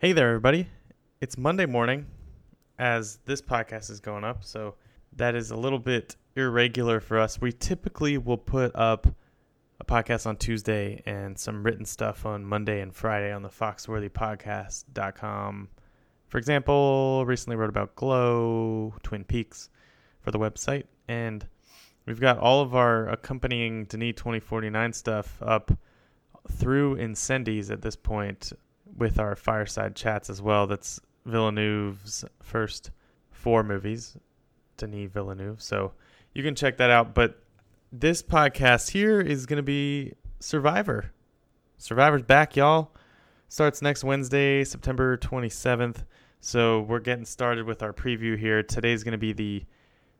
Hey there, everybody. It's Monday morning as this podcast is going up, so that is a little bit irregular for us. We typically will put up a podcast on Tuesday and some written stuff on Monday and Friday on the foxworthypodcast.com. For example, recently wrote about Glow, Twin Peaks for the website, and we've got all of our accompanying Denis 2049 stuff up through Incendies at this point with our fireside chats as well. That's Villeneuve's first four movies, Denis Villeneuve. So you can check that out. But this podcast here is going to be Survivor. Survivor's back, y'all. Starts next Wednesday, September 27th. So we're getting started with our preview here. Today's going to be the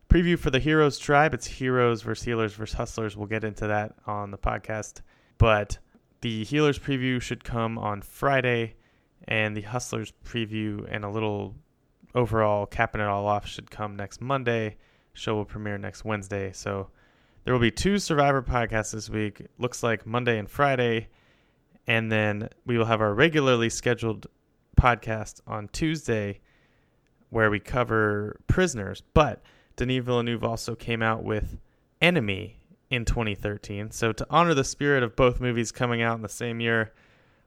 preview for the Heroes Tribe. It's Heroes versus Healers versus Hustlers. We'll get into that on the podcast. But the Healers preview should come on Friday, and the Hustlers preview and a little overall capping it all off should come next Monday. Show will premiere next Wednesday. So there will be two Survivor podcasts this week. Looks like Monday and Friday. And then we will have our regularly scheduled podcast on Tuesday where we cover prisoners. But Denis Villeneuve also came out with Enemy in 2013. So to honor the spirit of both movies coming out in the same year,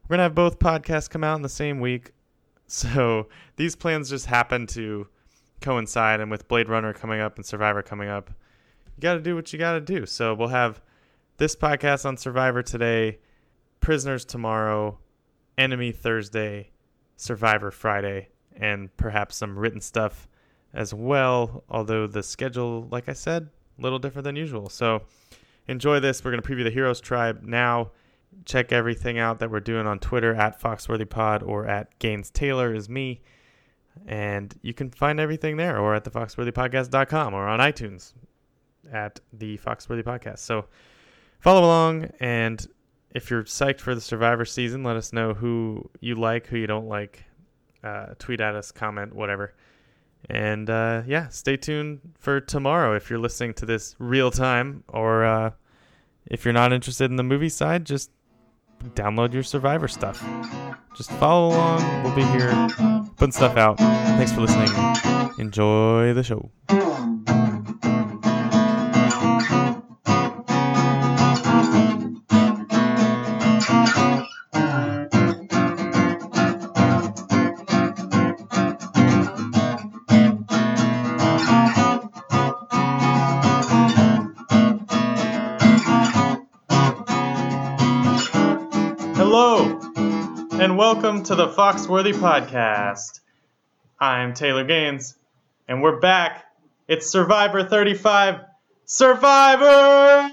we're gonna have both podcasts come out in the same week. So these plans just happen to coincide, and with Blade Runner coming up and Survivor coming up, you got to do what you got to do. So we'll have this podcast on Survivor today, Prisoners tomorrow, Enemy Thursday, Survivor Friday, and perhaps some written stuff as well. Although the schedule, like I said, little different than usual. So enjoy this. We're going to preview the Heroes Tribe now. Check everything out that we're doing on Twitter at FoxworthyPod or at Gaines Taylor is me. And you can find everything there or at the foxworthypodcast.com or on iTunes at the Foxworthy Podcast. So follow along and if you're psyched for the Survivor season, let us know who you like, who you don't like. Uh, tweet at us, comment, whatever. And uh, yeah, stay tuned for tomorrow if you're listening to this real time, or uh, if you're not interested in the movie side, just download your Survivor stuff. Just follow along. We'll be here putting stuff out. Thanks for listening. Enjoy the show. Welcome to the Foxworthy Podcast. I'm Taylor Gaines, and we're back. It's Survivor 35. Survivor!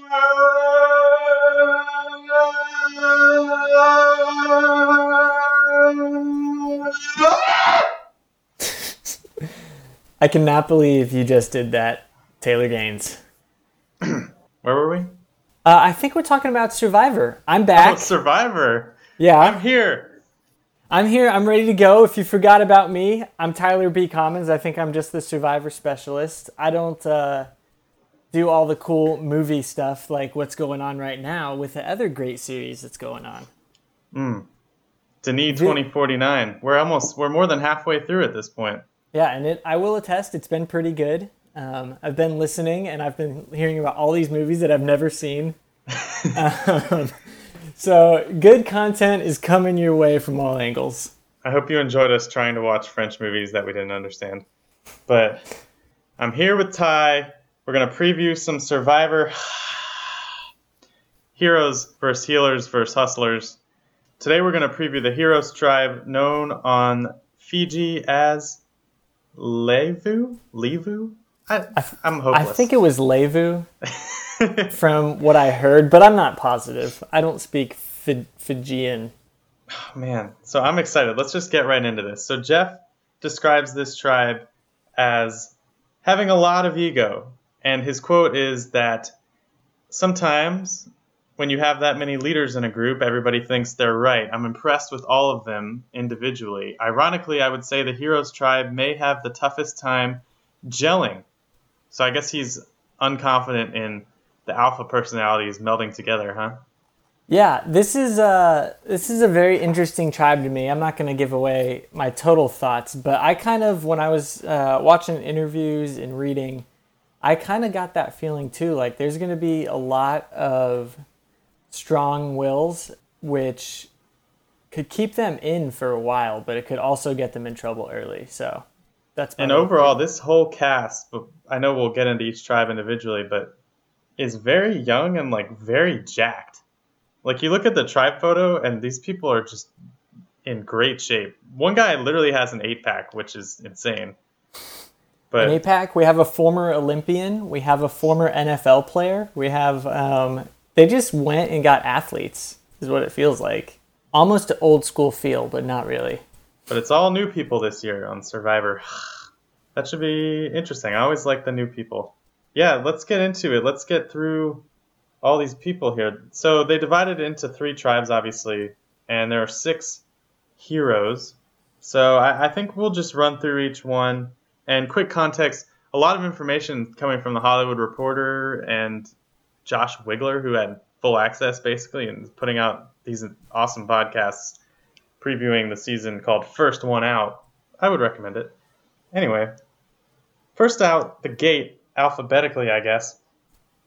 I cannot believe you just did that, Taylor Gaines. Where were we? Uh, I think we're talking about Survivor. I'm Oh, back. Survivor. yeah, I'm here. I'm here. I'm ready to go. If you forgot about me, I'm Tyler B. Commons. I think I'm just the Survivor specialist. I don't uh, do all the cool movie stuff like what's going on right now with the other great series that's going on. Denis 2049. We're almost, we're more than halfway through at this point. Yeah, and it, I will attest, it's been pretty good. Um, I've been listening and I've been hearing about all these movies that I've never seen. um, so good content is coming your way from all angles. I hope you enjoyed us trying to watch French movies that we didn't understand. But I'm here with Ty. We're to preview some Survivor Heroes versus Healers versus Hustlers. Today we're going to preview the Heroes tribe known on Fiji as Levu? Levu? I, I'm I think it was Levu from what I heard, but I'm not positive. I don't speak Fi- Fijian. Oh, man, so I'm excited. Let's just get right into this. So Jeff describes this tribe as having a lot of ego, and his quote is that sometimes when you have that many leaders in a group, everybody thinks they're right. I'm impressed with all of them individually. Ironically, I would say the Heroes tribe may have the toughest time gelling. So I guess he's unconfident in the alpha personalities melding together, huh? Yeah, this is a this is a very interesting tribe to me. I'm not going to give away my total thoughts, but I kind of when I was uh, watching interviews and reading, I kind of got that feeling too. Like there's going to be a lot of strong wills, which could keep them in for a while, but it could also get them in trouble early. So that's and overall, this whole cast. I know we'll get into each tribe individually, but is very young and like very jacked. Like you look at the tribe photo, and these people are just in great shape. One guy literally has an eight pack, which is insane. But an eight pack. We have a former Olympian. We have a former NFL player. We have. Um, they just went and got athletes. Is what it feels like. Almost an old school feel, but not really. But it's all new people this year on Survivor. that should be interesting. I always like the new people. Yeah, let's get into it. Let's get through all these people here. So they divided into three tribes, obviously, and there are six heroes. So I, I, think we'll just run through each one. And quick context a lot of information coming from the Hollywood Reporter and Josh Wigler, who had full access basically and putting out these awesome podcasts previewing the season called First One Out. I would recommend it. Anyway, first out the gate alphabetically, I guess.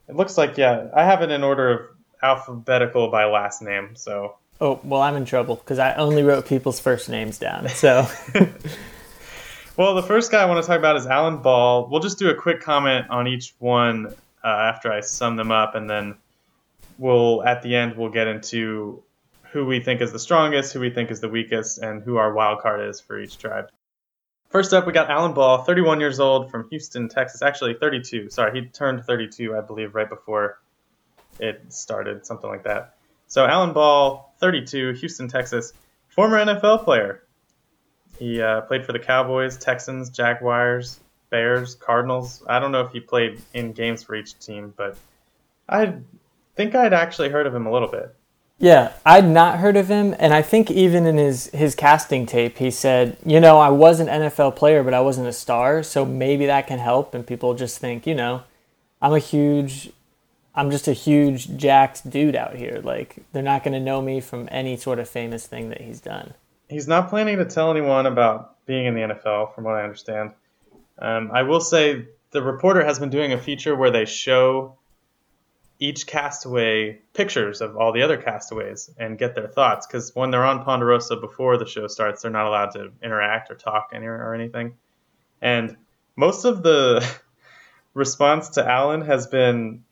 It looks like yeah, I have it in order of alphabetical by last name. So. Oh well, I'm in trouble because I only wrote people's first names down. So. well, the first guy I want to talk about is Alan Ball. We'll just do a quick comment on each one uh, after I sum them up, and then we'll at the end we'll get into who we think is the strongest, who we think is the weakest, and who our wild card is for each tribe. First up, we got Alan Ball, 31 years old from Houston, Texas. Actually, 32. Sorry, he turned 32, I believe, right before it started, something like that. So, Alan Ball, 32, Houston, Texas, former NFL player. He uh, played for the Cowboys, Texans, Jaguars, Bears, Cardinals. I don't know if he played in games for each team, but I think I'd actually heard of him a little bit. Yeah, I'd not heard of him, and I think even in his his casting tape, he said, you know, I was an NFL player, but I wasn't a star, so maybe that can help. And people just think, you know, I'm a huge, I'm just a huge jacked dude out here. Like they're not going to know me from any sort of famous thing that he's done. He's not planning to tell anyone about being in the NFL, from what I understand. Um, I will say the reporter has been doing a feature where they show each castaway pictures of all the other castaways and get their thoughts because when they're on Ponderosa before the show starts, they're not allowed to interact or talk any or anything. And most of the response to Alan has been,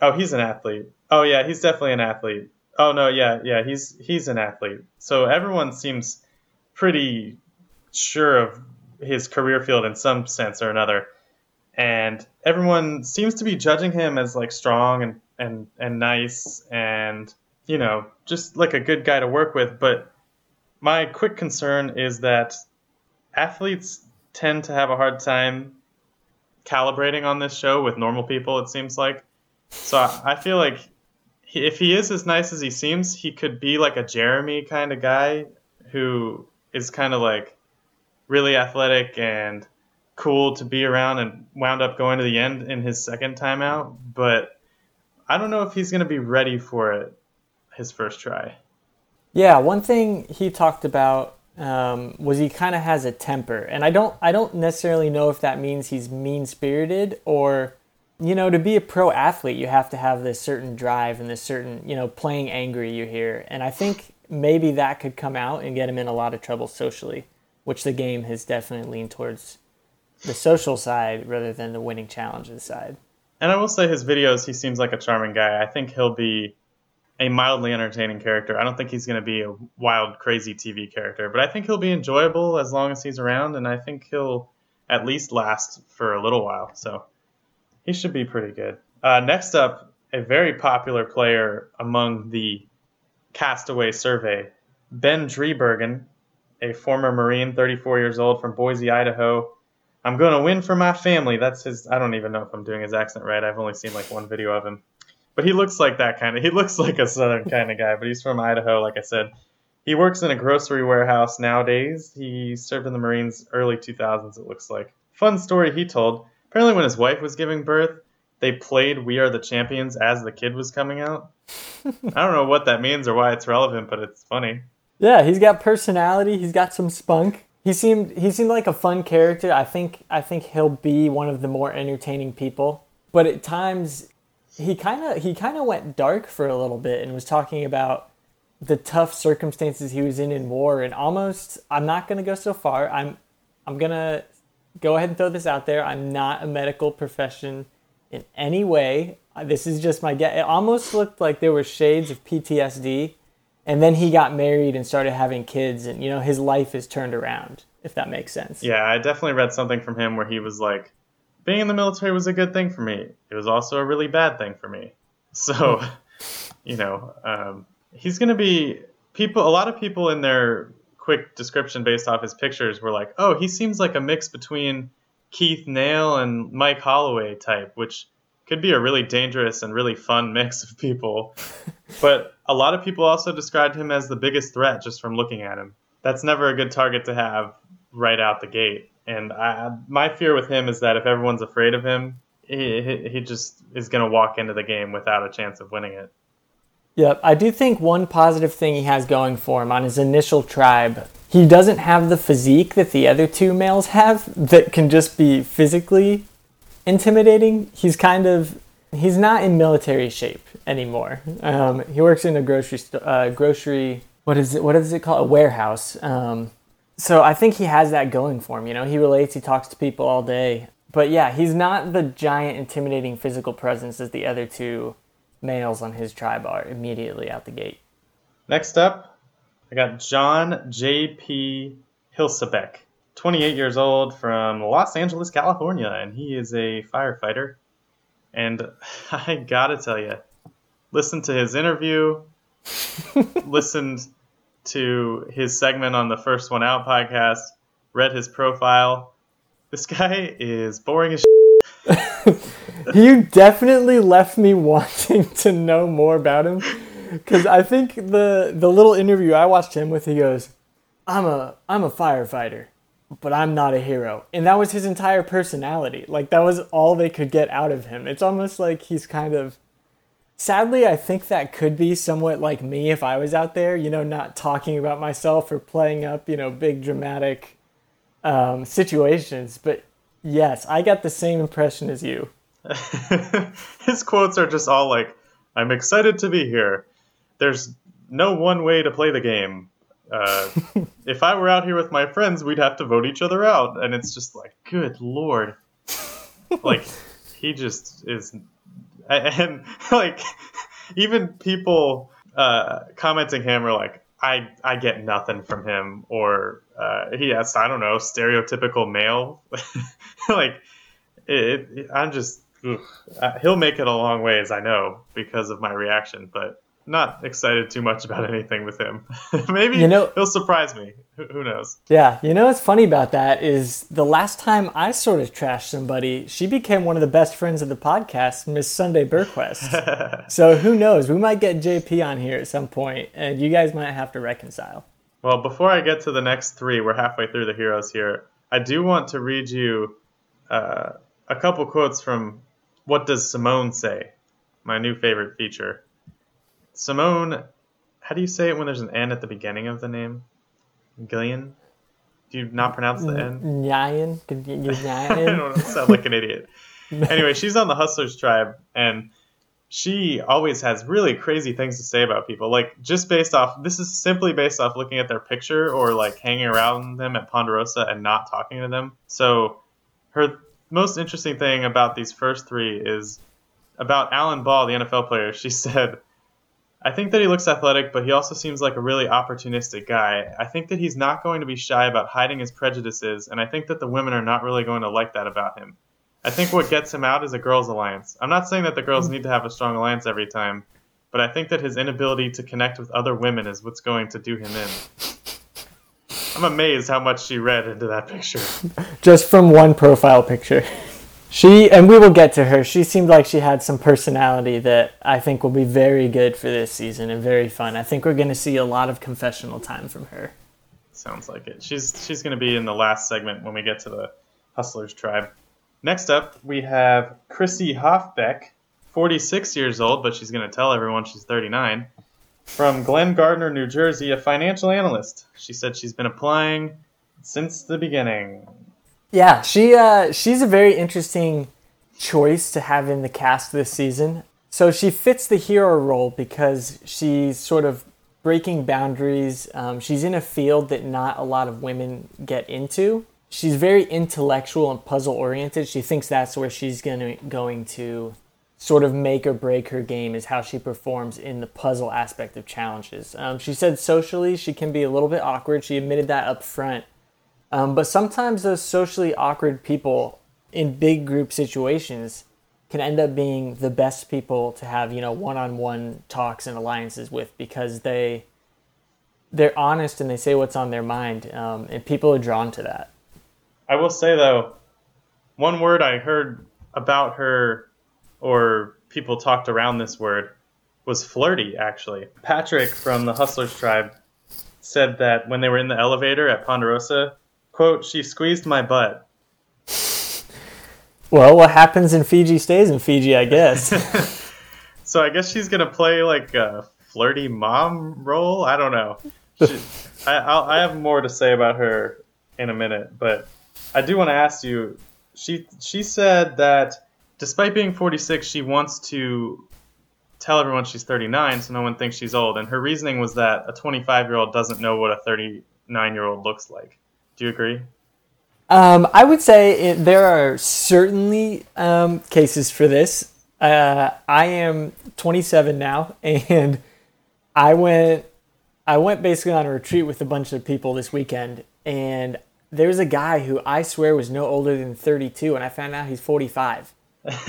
"Oh, he's an athlete. Oh yeah, he's definitely an athlete. Oh no, yeah, yeah, he's he's an athlete." So everyone seems pretty sure of his career field in some sense or another. And everyone seems to be judging him as like strong and and and nice and you know just like a good guy to work with. But my quick concern is that athletes tend to have a hard time calibrating on this show with normal people it seems like. So i, feel like if he is as nice as he seems he could be like a jeremy kind of guy who is kind of like really athletic and cool to be around and wound up going to the end in his second time out. But I don't know if he's going to be ready for it his first try. Yeah, one thing he talked about um, was he kind of has a temper, and I don't I don't necessarily know if that means he's mean spirited or you know to be a pro athlete you have to have this certain drive and this certain you know playing angry you hear, and I think maybe that could come out and get him in a lot of trouble socially, which the game has definitely leaned towards the social side rather than the winning challenges side. And I will say his videos, he seems like a charming guy. I think he'll be a mildly entertaining character. I don't think he's going to be a wild, crazy TV character, but I think he'll be enjoyable as long as he's around, and I think he'll at least last for a little while. So he should be pretty good. Uh, next up, a very popular player among the Castaway survey, Ben Driebergen, a former Marine, 34 years old from Boise, Idaho. I'm going to win for my family. That's his. I don't even know if I'm doing his accent right. I've only seen like one video of him, but he looks like that kind of. He looks like a southern kind of guy, but he's from Idaho, like I said. He works in a grocery warehouse nowadays. He served in the Marines early 2000s. It looks like. Fun story he told. Apparently, when his wife was giving birth, they played "We Are the Champions" as the kid was coming out. I don't know what that means or why it's relevant, but it's funny. Yeah, he's got personality. He's got some spunk. He seemed he seemed like a fun character. I think I think he'll be one of the more entertaining people. But at times he kind of he kind of went dark for a little bit and was talking about the tough circumstances he was in in war and almost I'm not going to go so far. I'm I'm going to go ahead and throw this out there. I'm not a medical profession in any way. This is just my guess. It almost looked like there were shades of PTSD and then he got married and started having kids and you know his life is turned around if that makes sense. Yeah i definitely read something from him where he was like being in the military was a good thing for me. It was also a really bad thing for me. So you know um, he's going to be people a lot of people in their quick description based off his pictures were like oh he seems like a mix between keith nale and mike holloway type which could be a really dangerous and really fun mix of people. but a lot of people also described him as the biggest threat just from looking at him. That's never a good target to have right out the gate. And I, my fear with him is that if everyone's afraid of him, he, he just is going to walk into the game without a chance of winning it. Yep, I do think one positive thing he has going for him on his initial tribe, he doesn't have the physique that the other two males have that can just be physically intimidating. He's kind of he's not in military shape anymore. Um, he works in a grocery st- uh, grocery what is it what is it called a warehouse. Um, so I think he has that going for him. You know, he relates, he talks to people all day. But yeah, he's not the giant, intimidating physical presence as the other two males on his tribe are immediately out the gate. Next up, I got John J.P. Hilsabeck. 28 years old from Los Angeles, California, and he is a firefighter. And I gotta tell you, listen to his interview, listened to his segment on the First One Out podcast, read his profile. This guy is boring as you definitely left me wanting to know more about him because I think the the little interview I watched him with, he goes, "I'm a I'm a firefighter." But I'm not a hero. And that was his entire personality. Like that was all they could get out of him. It's almost like he's kind of sadly I think that could be somewhat like me if I was out there, you know, not talking about myself or playing up, you know, big dramatic um, situations. But yes, I got the same impression as you. his quotes are just all like, I'm excited to be here. There's no one way to play the game uh, if I were out here with my friends, we'd have to vote each other out, and it's just like, good lord, like he just is, and like even people uh, commenting him are like, I I get nothing from him, or uh, he has I don't know stereotypical male, like it, it, I'm just he'll make it a long ways, I know, because of my reaction, but not excited too much about anything with him. Maybe you know, he'll surprise me. Who knows? Yeah, you know what's funny about that is the last time I sort of trashed somebody, she became one of the best friends of the podcast, Miss Sunday Burquest. so who knows? We might get JP on here at some point, and you guys might have to reconcile. Well, before I get to the next three, we're halfway through the heroes here. I do want to read you uh, a couple quotes from What Does Simone Say? My new favorite feature. Simone, how do you say it when there's an N at the beginning of the name? Gillian? Do you not pronounce the N? Nyan? I don't sound like an idiot. anyway, she's on the Hustlers tribe, and she always has really crazy things to say about people. Like just based off, this is simply based off looking at their picture or like hanging around them at Ponderosa and not talking to them. So her most interesting thing about these first three is about Alan Ball, the NFL player. She said I think that he looks athletic, but he also seems like a really opportunistic guy. I think that he's not going to be shy about hiding his prejudices, and I think that the women are not really going to like that about him. I think what gets him out is a girls' alliance. I'm not saying that the girls hmm. need to have a strong alliance every time, but I think that his inability to connect with other women is what's going to do him in. I'm amazed how much she read into that picture. Just from one profile picture. She and we will get to her. She seemed like she had some personality that I think will be very good for this season and very fun. I think we're going to see a lot of confessional time from her. Sounds like it. She's she's going to be in the last segment when we get to the Hustlers tribe. Next up, we have Chrissy Hofbeck, 46 years old, but she's going to tell everyone she's 39. From Glen Gardner, New Jersey, a financial analyst. She said she's been applying since the beginning. Yeah, she uh, she's a very interesting choice to have in the cast this season. So she fits the hero role because she's sort of breaking boundaries. Um, she's in a field that not a lot of women get into. She's very intellectual and puzzle oriented. She thinks that's where she's gonna going to sort of make or break her game is how she performs in the puzzle aspect of challenges. Um, she said socially she can be a little bit awkward. She admitted that up front. Um, but sometimes those socially awkward people in big group situations can end up being the best people to have you know one-on-one talks and alliances with because they they're honest and they say what's on their mind um, and people are drawn to that I will say though, one word I heard about her, or people talked around this word, was flirty. Actually, Patrick from the Hustlers tribe said that when they were in the elevator at Ponderosa, quote, she squeezed my butt. Well, what happens in Fiji stays in Fiji, I guess. so I guess she's gonna play like a flirty mom role. I don't know. She, I, I'll, I have more to say about her in a minute, but I do want to ask you. She she said that despite being 46, she wants to tell everyone she's 39 so no one thinks she's old. And her reasoning was that a 25 year old doesn't know what a 39 year old looks like. Do you agree? Um, I would say it, there are certainly um, cases for this. Uh, I am 27 now, and I went I went basically on a retreat with a bunch of people this weekend, and there was a guy who I swear was no older than 32, and I found out he's 45.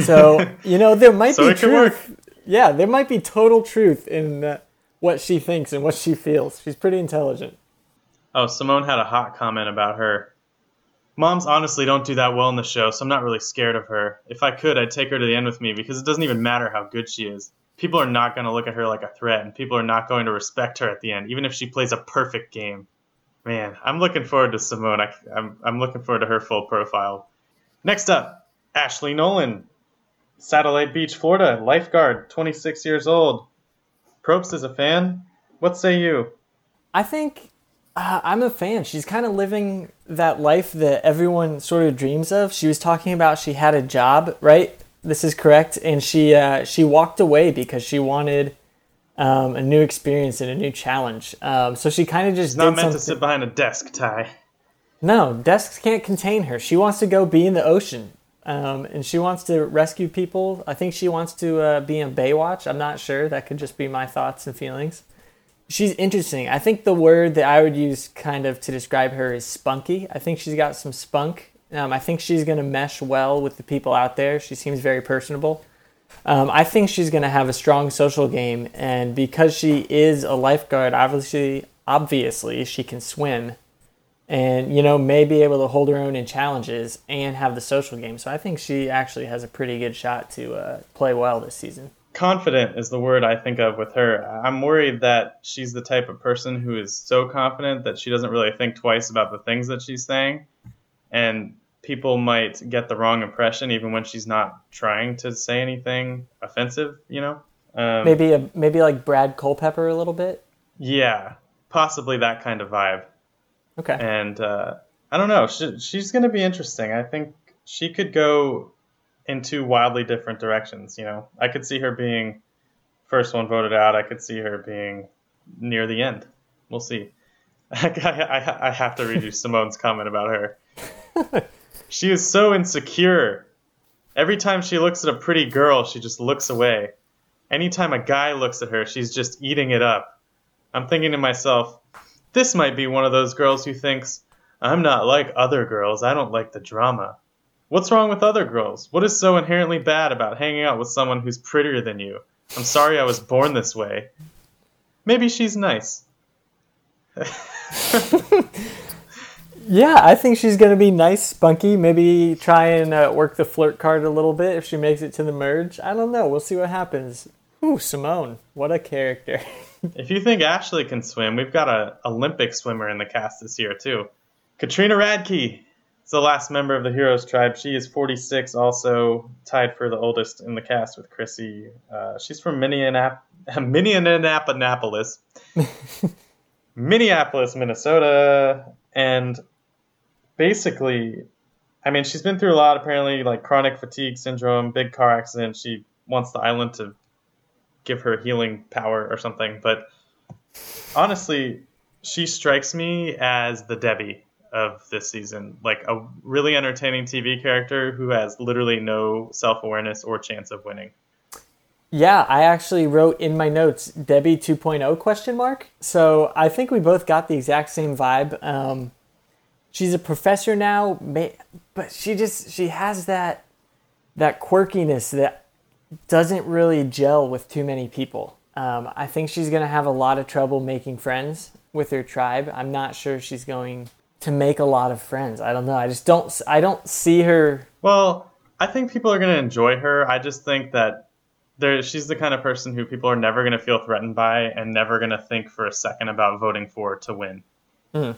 So you know there might so be truth. Yeah, there might be total truth in uh, what she thinks and what she feels. She's pretty intelligent. Oh, Simone had a hot comment about her. Moms honestly don't do that well in the show, so I'm not really scared of her. If I could, I'd take her to the end with me because it doesn't even matter how good she is. People are not going to look at her like a threat, and people are not going to respect her at the end, even if she plays a perfect game. Man, I'm looking forward to Simone. I, I'm, I'm looking forward to her full profile. Next up, Ashley Nolan, Satellite Beach, Florida, lifeguard, 26 years old. Probst is a fan. What say you? I think uh, I'm a fan. She's kind of living that life that everyone sort of dreams of. She was talking about she had a job, right? This is correct, and she uh, she walked away because she wanted um, a new experience and a new challenge. Um, so she kind of just not meant something. to sit behind a desk, Ty. No, desks can't contain her. She wants to go be in the ocean, um, and she wants to rescue people. I think she wants to uh, be in Baywatch. I'm not sure. That could just be my thoughts and feelings. She's interesting. I think the word that I would use kind of to describe her is spunky. I think she's got some spunk. Um, I think she's going to mesh well with the people out there. She seems very personable. Um, I think she's going to have a strong social game, and because she is a lifeguard, obviously, obviously she can swim, and you know may be able to hold her own in challenges and have the social game. So I think she actually has a pretty good shot to uh, play well this season. Confident is the word I think of with her. I'm worried that she's the type of person who is so confident that she doesn't really think twice about the things that she's saying, and people might get the wrong impression even when she's not trying to say anything offensive, you know? Um, maybe a maybe like Brad Culpepper a little bit. Yeah, possibly that kind of vibe. Okay. And uh, I don't know. She, she's going to be interesting. I think she could go in two wildly different directions. You know, I could see her being first one voted out. I could see her being near the end. We'll see. I, I, I have to read you Simone's comment about her. She is so insecure. Every time she looks at a pretty girl, she just looks away. Anytime a guy looks at her, she's just eating it up. I'm thinking to myself, this might be one of those girls who thinks, I'm not like other girls, I don't like the drama. What's wrong with other girls? What is so inherently bad about hanging out with someone who's prettier than you? I'm sorry I was born this way. Maybe she's nice. Yeah, I think she's going to be nice, spunky. Maybe try and uh, work the flirt card a little bit if she makes it to the merge. I don't know. We'll see what happens. Ooh, Simone, what a character. if you think Ashley can swim, we've got an Olympic swimmer in the cast this year, too. Katrina Radke, the last member of the Heroes tribe. She is 46, also tied for the oldest in the cast with Chrissy. Uh, she's from Minneanap- Minneapolis, Minneapolis, Minnesota, and basically, I mean, she's been through a lot. Apparently, like chronic fatigue syndrome, big car accident. She wants the island to give her healing power or something. But honestly, she strikes me as the Debbie of this season, like a really entertaining TV character who has literally no self awareness or chance of winning. Yeah, I actually wrote in my notes Debbie 2.0 question mark. So I think we both got the exact same vibe. Um, she's a professor now, but she just she has that that quirkiness that doesn't really gel with too many people. Um, I think she's going to have a lot of trouble making friends with her tribe. I'm not sure she's going to make a lot of friends. I don't know. I just don't. I don't see her. Well, I think people are going to enjoy her. I just think that there, she's the kind of person who people are never going to feel threatened by and never going to think for a second about voting for to win. Mm.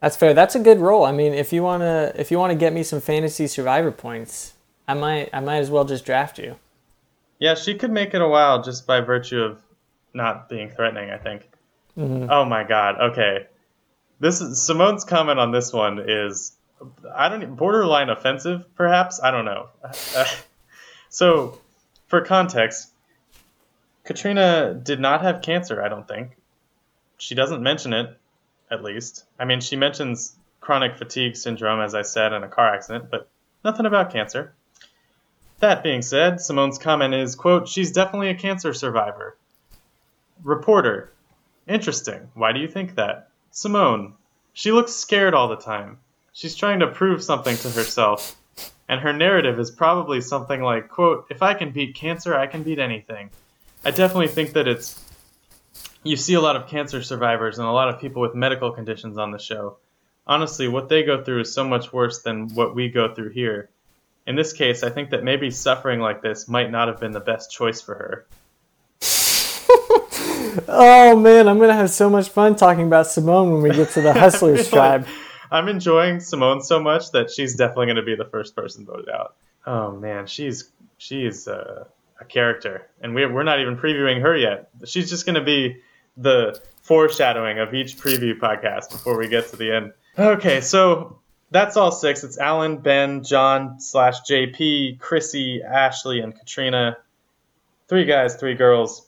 That's fair. That's a good role. I mean, if you wanna if you wanna get me some fantasy survivor points, I might I might as well just draft you. Yeah, she could make it a while just by virtue of not being threatening. I think. Mm-hmm. Oh my god. Okay, this is Simone's comment on this one is I don't borderline offensive, perhaps. I don't know. so, for context, Katrina did not have cancer. I don't think she doesn't mention it, at least. I mean, she mentions chronic fatigue syndrome, as I said, in a car accident, but nothing about cancer. That being said, Simone's comment is, quote, she's definitely a cancer survivor. Reporter, interesting. Why do you think that? Simone, she looks scared all the time. She's trying to prove something to herself. And her narrative is probably something like, quote, if I can beat cancer, I can beat anything. I definitely think that it's you see a lot of cancer survivors and a lot of people with medical conditions on the show. Honestly, what they go through is so much worse than what we go through here. In this case, I think that maybe suffering like this might not have been the best choice for her. oh man, I'm gonna have so much fun talking about Simone when we get to the Hustlers tribe. I'm enjoying Simone so much that she's definitely gonna be the first person voted out. Oh man, she's she's a, a character, and we're we're not even previewing her yet. She's just gonna be the foreshadowing of each preview podcast before we get to the end. Okay, so that's all six. It's Alan, Ben, John slash JP, Chrissy, Ashley, and Katrina. Three guys, three girls.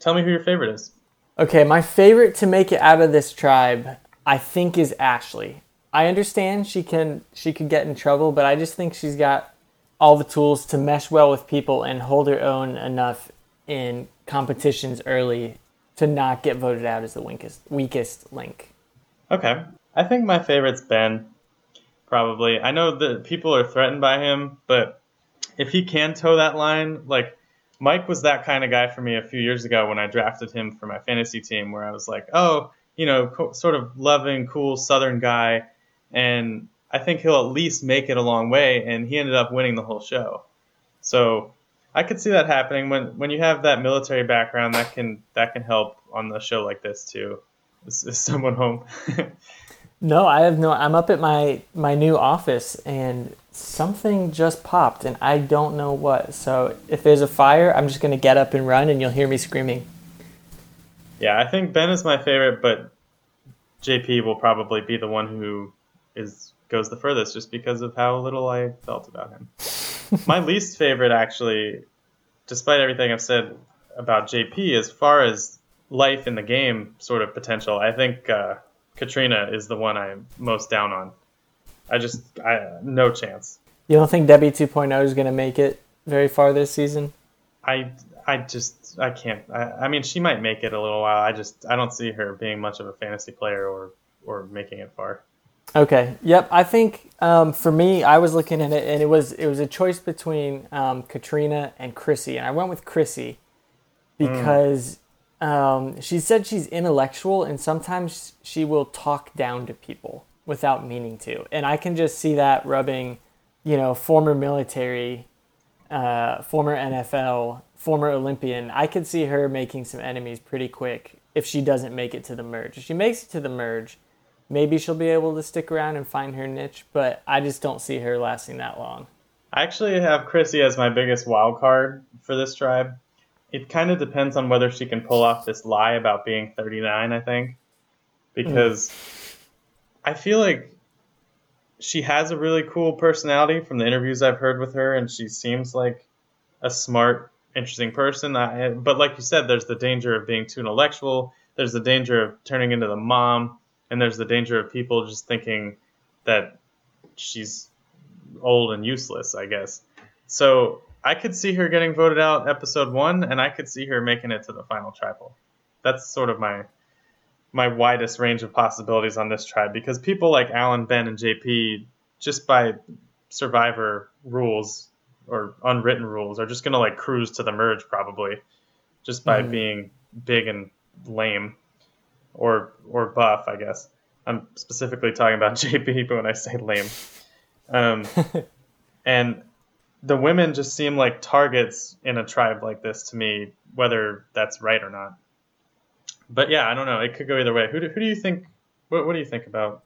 Tell me who your favorite is. Okay, my favorite to make it out of this tribe, I think, is Ashley. I understand she can she could get in trouble, but I just think she's got all the tools to mesh well with people and hold her own enough in competitions early to not get voted out as the weakest weakest link. Okay. I think my favorite's Ben. Probably. I know that people are threatened by him, but if he can toe that line, like Mike was that kind of guy for me a few years ago when I drafted him for my fantasy team, where I was like, oh, you know, co- sort of loving, cool Southern guy, and I think he'll at least make it a long way. And he ended up winning the whole show. So I could see that happening when when you have that military background. That can that can help on the show like this too. Is, is someone home? no, I have no. I'm up at my my new office and something just popped and I don't know what. So if there's a fire, I'm just gonna get up and run, and you'll hear me screaming. Yeah, I think Ben is my favorite, but JP will probably be the one who is goes the furthest, just because of how little I felt about him. my least favorite, actually, despite everything I've said about JP, as far as life in the game sort of potential, I think uh, Katrina is the one I'm most down on. I just, I no chance. You don't think Debbie 2.0 is going to make it very far this season? I, I just, I can't. I, I mean, she might make it a little while. I just, I don't see her being much of a fantasy player or, or making it far. Okay. Yep. I think um, for me, I was looking at it, and it was it was a choice between um, Katrina and Chrissy, and I went with Chrissy because mm. um, she said she's intellectual, and sometimes she will talk down to people without meaning to, and I can just see that rubbing, you know, former military, uh, former NFL, former Olympian. I could see her making some enemies pretty quick if she doesn't make it to the merge. If she makes it to the merge maybe she'll be able to stick around and find her niche, but I just don't see her lasting that long. I actually have Chrissy as my biggest wild card for this tribe. It kind of depends on whether she can pull off this lie about being 39, I think. Because mm. I feel like she has a really cool personality from the interviews I've heard with her, and she seems like a smart, interesting person. I, but like you said, there's the danger of being too intellectual. There's the danger of turning into the mom, and there's the danger of people just thinking that she's old and useless. I guess. So I could see her getting voted out episode one, and I could see her making it to the final tribal. That's sort of my my widest range of possibilities on this tribe because people like Alan, Ben, and JP, just by Survivor rules or unwritten rules, are just gonna like cruise to the merge probably, just by mm-hmm. being big and lame, or or buff, I guess. I'm specifically talking about JP, but when I say lame, um, and the women just seem like targets in a tribe like this to me, whether that's right or not but yeah, I don't know. It could go either way. Who do, who do you think? What, what do you think about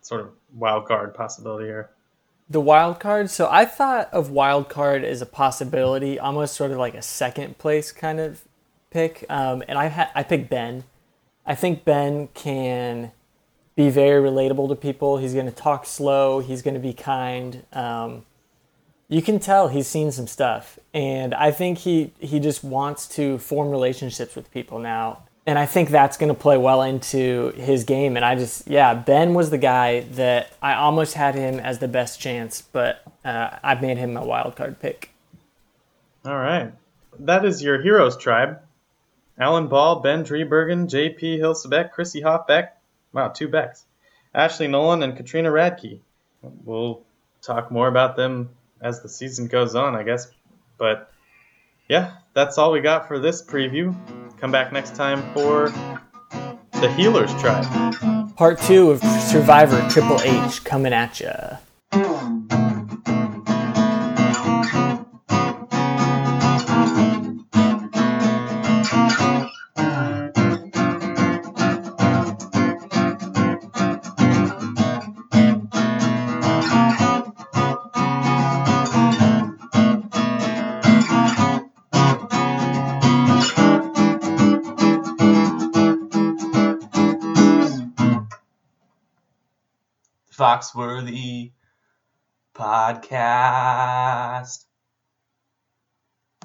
sort of wild card possibility here? The wild card. So I thought of wild card as a possibility, almost sort of like a second place kind of pick. Um, and I ha- I picked Ben. I think Ben can be very relatable to people. He's going to talk slow. He's going to be kind. Um, you can tell he's seen some stuff, and I think he he just wants to form relationships with people now and I think that's going to play well into his game. And I just, yeah, Ben was the guy that I almost had him as the best chance, but uh, I made him a wild card pick. All right, that is your heroes tribe: Alan Ball, Ben Driebergen, J.P. Hilsabeck, Chrissy Hofbeck. Wow, two Becks. Ashley Nolan and Katrina Radke. We'll talk more about them as the season goes on, I guess. But yeah, that's all we got for this preview. Come back next time for the Healers Tribe. Part two of Survivor Triple H coming at ya. Foxworthy podcast.